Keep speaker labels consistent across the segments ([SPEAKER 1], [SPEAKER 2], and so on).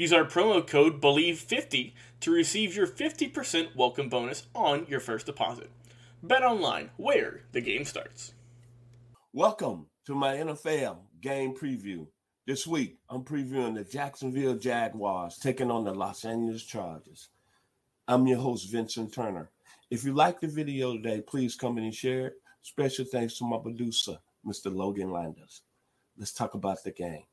[SPEAKER 1] Use our promo code BELIEVE50 to receive your 50% welcome bonus on your first deposit. Bet online, where the game starts.
[SPEAKER 2] Welcome to my NFL game preview. This week, I'm previewing the Jacksonville Jaguars taking on the Los Angeles Chargers. I'm your host, Vincent Turner. If you like the video today, please come in and share it. Special thanks to my producer, Mr. Logan Landers. Let's talk about the game.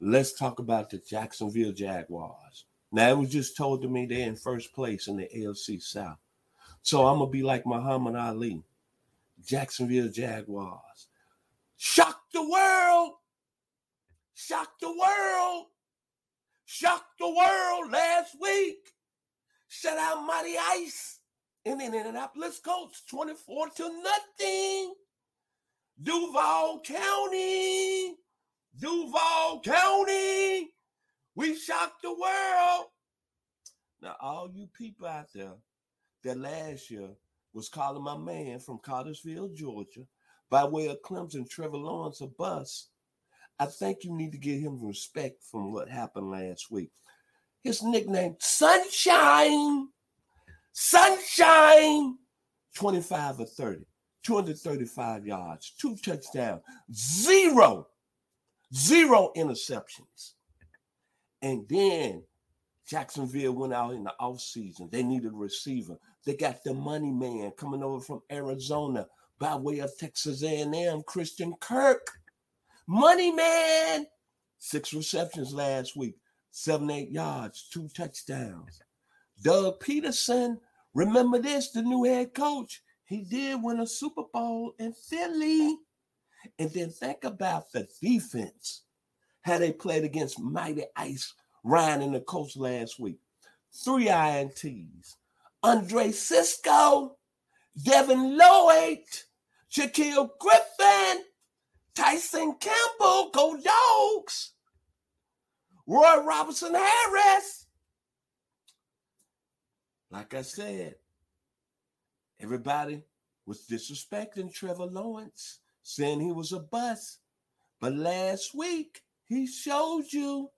[SPEAKER 2] Let's talk about the Jacksonville Jaguars. Now it was just told to me they're in first place in the AFC South. So I'm gonna be like Muhammad Ali. Jacksonville Jaguars. Shock the world. Shock the world. Shock the world last week. Shut out Matty Ice in Indianapolis Colts 24 to nothing. Duval County. Duval County. We shocked the world. Now, all you people out there that last year was calling my man from Cartersville, Georgia, by way of Clemson, Trevor Lawrence, a bus, I think you need to give him respect from what happened last week. His nickname, Sunshine. Sunshine. 25 or 30, 235 yards, two touchdowns, zero, zero interceptions. And then Jacksonville went out in the offseason. They needed a receiver. They got the money man coming over from Arizona by way of Texas A&M, Christian Kirk. Money man. Six receptions last week, seven, eight yards, two touchdowns. Doug Pederson, remember this, the new head coach. He did win a Super Bowl in Philly. And then think about the defense how they played against Matty Ice Ryan and the Colts last week. Three INTs. Andre Cisco, Devin Lloyd, Shaquill Griffin, Tyson Campbell, go dogs. Roy Robertson Harris. Like I said, everybody was disrespecting Trevor Lawrence, saying he was a bust. But last week, he showed you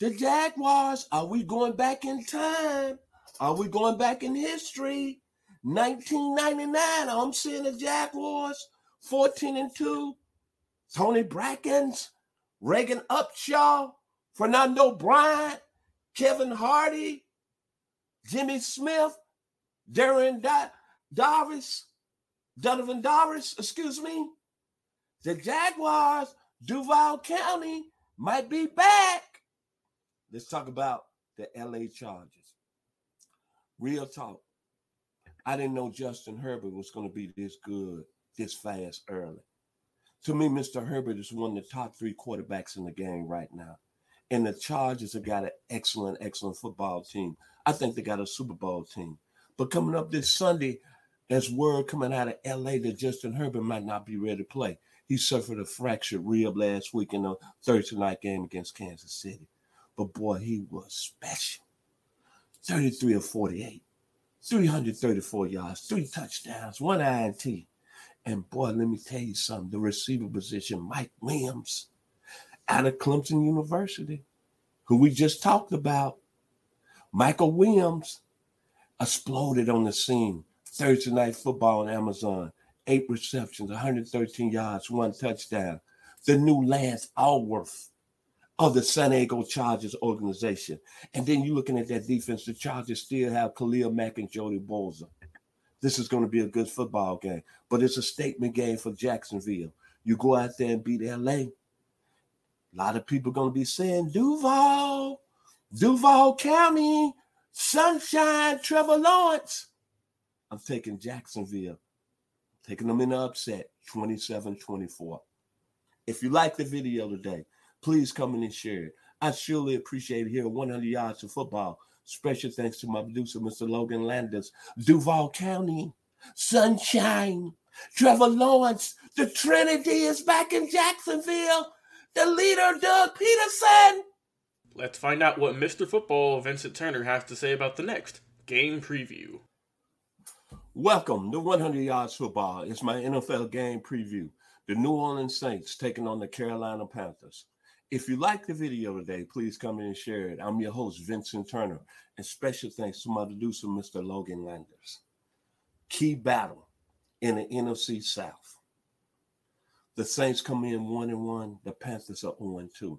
[SPEAKER 2] the Jaguars. Are we going back in time? Are we going back in history? 1999, I'm seeing the Jaguars 14 and 2. Tony Brackens, Regan Upshaw, Fernando Bryant, Kevin Hardy, Jimmy Smith, Darren da- Davis, Donovan Davis, excuse me. The Jaguars Duval County might be back. Let's talk about the LA Chargers. Real talk. I didn't know Justin Herbert was going to be this good, this fast early. To me, Mr. Herbert is one of the top three quarterbacks in the game right now. And the Chargers have got an excellent, excellent football team. I think they got a Super Bowl team. But coming up this Sunday, there's word coming out of LA that Justin Herbert might not be ready to play. He suffered a fractured rib last week in a Thursday night game against Kansas City. But boy, he was special. 33 or 48, 334 yards, three touchdowns, one INT. And boy, let me tell you something the receiver position, Mike Williams out of Clemson University, who we just talked about, Michael Williams exploded on the scene. Thursday night football on Amazon, eight receptions, 113 yards, one touchdown. The new Lance Alworth of the San Diego Chargers organization. And then you're looking at that defense. The Chargers still have Khalil Mack and Jody Bosa. This is going to be a good football game, but it's a statement game for Jacksonville. You go out there and beat LA. A lot of people are going to be saying Duval, Duval County, Sunshine, Trevor Lawrence. I'm taking Jacksonville, taking them in the upset 27 24. If you like the video today, please come in and share it. I surely appreciate it here 100 yards of football. Special thanks to my producer, Mr. Logan Landis, Duval County, Sunshine, Trevor Lawrence. The Trinity is back in Jacksonville. The leader, Doug Pederson.
[SPEAKER 1] Let's find out what Mr. Football Vincent Turner has to say about the next game preview.
[SPEAKER 2] Welcome to 100 Yards Football. It's my NFL game preview. The New Orleans Saints taking on the Carolina Panthers. If you like the video today, please come in and share it. I'm your host, Vincent Turner, and special thanks to my producer, Mr. Logan Landers. Key battle in the NFC South. The Saints come in one and one. The Panthers are 0 and 2.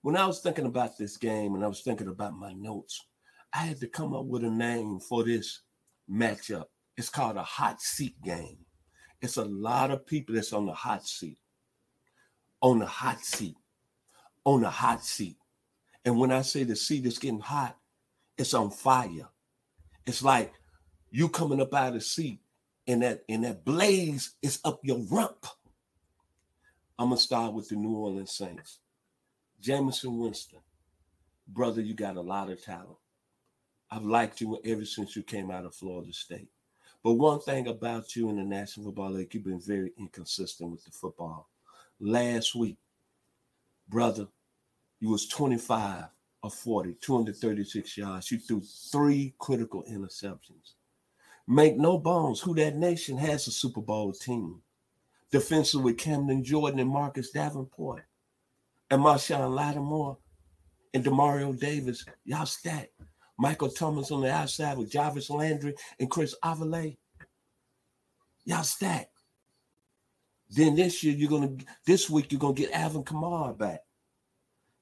[SPEAKER 2] When I was thinking about this game and I was thinking about my notes, I had to come up with a name for this matchup. It's called a hot seat game. It's a lot of people that's on the hot seat. On the hot seat on the hot seat. And when I say the seat is getting hot, it's on fire. It's like you coming up out of the seat and that and that blaze is up your rump. I'm gonna start with the New Orleans Saints. Jameis Winston, brother, you got a lot of talent. I've liked you ever since you came out of Florida State. But one thing about you in the National Football League, you've been very inconsistent with the football. Last week, brother, you was 25 or 40, 236 yards. You threw three critical interceptions. Make no bones, Who Dat Nation has a Super Bowl team. Defensive with Camden Jordan and Marcus Davenport and Marshon Lattimore and Demario Davis. Y'all stacked. Michael Thomas on the outside with Jarvis Landry and Chris Olave. Y'all stacked. Then this year you're gonna this week you're gonna get Alvin Kamara back.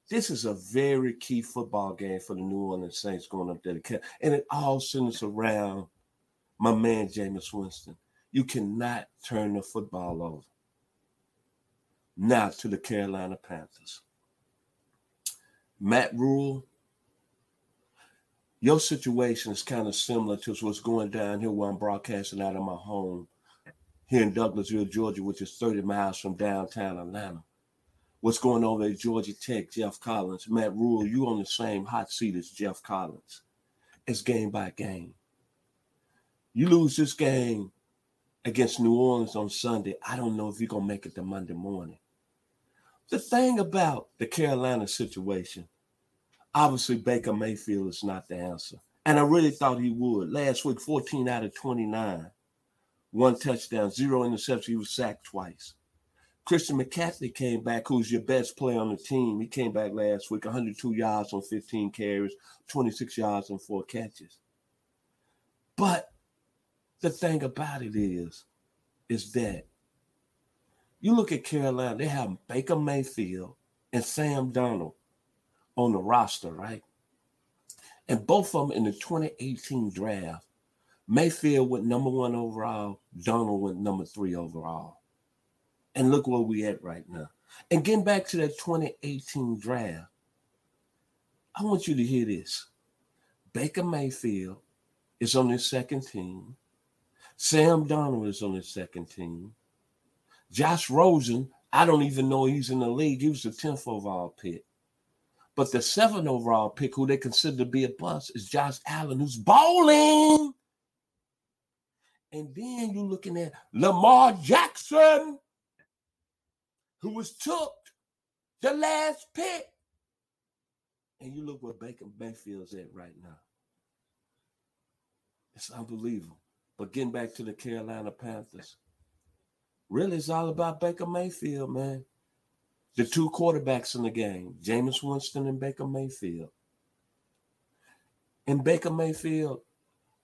[SPEAKER 2] This is a very key football game for the New Orleans Saints going up there to camp. and it all centers around my man Jameis Winston. You cannot turn the football over. Now to the Carolina Panthers. Matt Rhule, your situation is kind of similar to what's going down here where I'm broadcasting out of my home here in Douglasville, Georgia, which is 30 miles from downtown Atlanta what's going on at Georgia Tech, Geoff Collins, Matt Rhule, you on the same hot seat as Geoff Collins. It's game by game. You lose this game against New Orleans on Sunday, I don't know if you're gonna make it to Monday morning. The thing about the Carolina situation, obviously Baker Mayfield is not the answer. And I really thought he would. Last week, 14 out of 29, one touchdown, zero interception. He was sacked twice. Christian McCaffrey came back, who's your best player on the team. He came back last week, 102 yards on 15 carries, 26 yards on four catches. But the thing about it is, is that you look at Carolina, they have Baker Mayfield and Sam Darnold on the roster, right? And both of them in the 2018 draft, Mayfield went number one overall, Darnold went number three overall. And look where we at right now. And getting back to that 2018 draft, I want you to hear this. Baker Mayfield is on his second team. Sam Darnold is on his second team. Josh Rosen, I don't even know he's in the league. He was the 10th overall pick. But the seven overall pick, who they consider to be a bust, is Josh Allen, who's bowling. And then you're looking at Lamar Jackson, who was took the last pick. And you look where Baker Mayfield's at right now. It's unbelievable. But getting back to the Carolina Panthers, really it's all about Baker Mayfield, man. The two quarterbacks in the game, Jameis Winston and Baker Mayfield. And Baker Mayfield,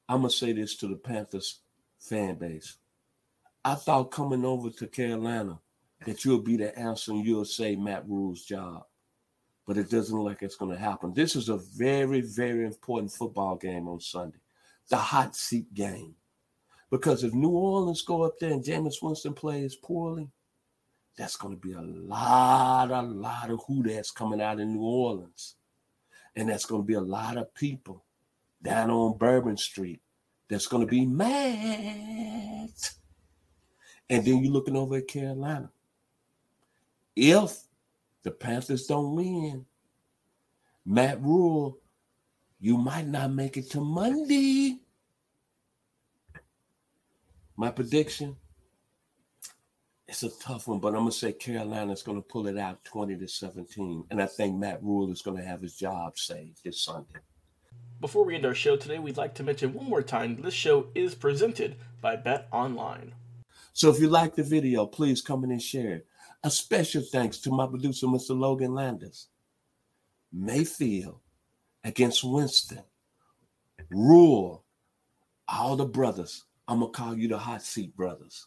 [SPEAKER 2] I'm going to say this to the Panthers fan base. I thought coming over to Carolina that you'll be the answer and you'll say Matt Rhule's job. But it doesn't look like it's going to happen. This is a very, very important football game on Sunday. The hot seat game. Because if New Orleans go up there and Jameis Winston plays poorly, that's going to be a lot, a lot of who that's coming out in New Orleans. And that's going to be a lot of people down on Bourbon Street that's going to be mad. And then you're looking over at Carolina. If the Panthers don't win, Matt Rhule, you might not make it to Monday. My prediction, it's a tough one, but I'm gonna say Carolina's gonna pull it out 20 to 17. And I think Matt Rhule is gonna have his job saved this Sunday.
[SPEAKER 1] Before we end our show today, we'd like to mention one more time this show is presented by Bet Online.
[SPEAKER 2] So if you like the video, please come in and share it. A special thanks to my producer, Mr. Logan Landis. Mayfield against Winston. Rhule. All the brothers. I'm going to call you the hot seat brothers.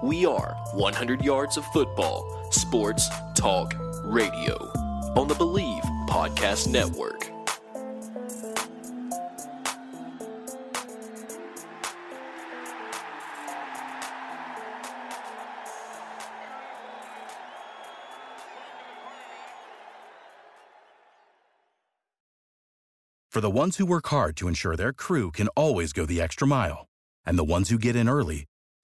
[SPEAKER 3] We are 100 Yards of Football Sports Talk Radio on the Believe Podcast Network.
[SPEAKER 4] For the ones who work hard to ensure their crew can always go the extra mile, and the ones who get in early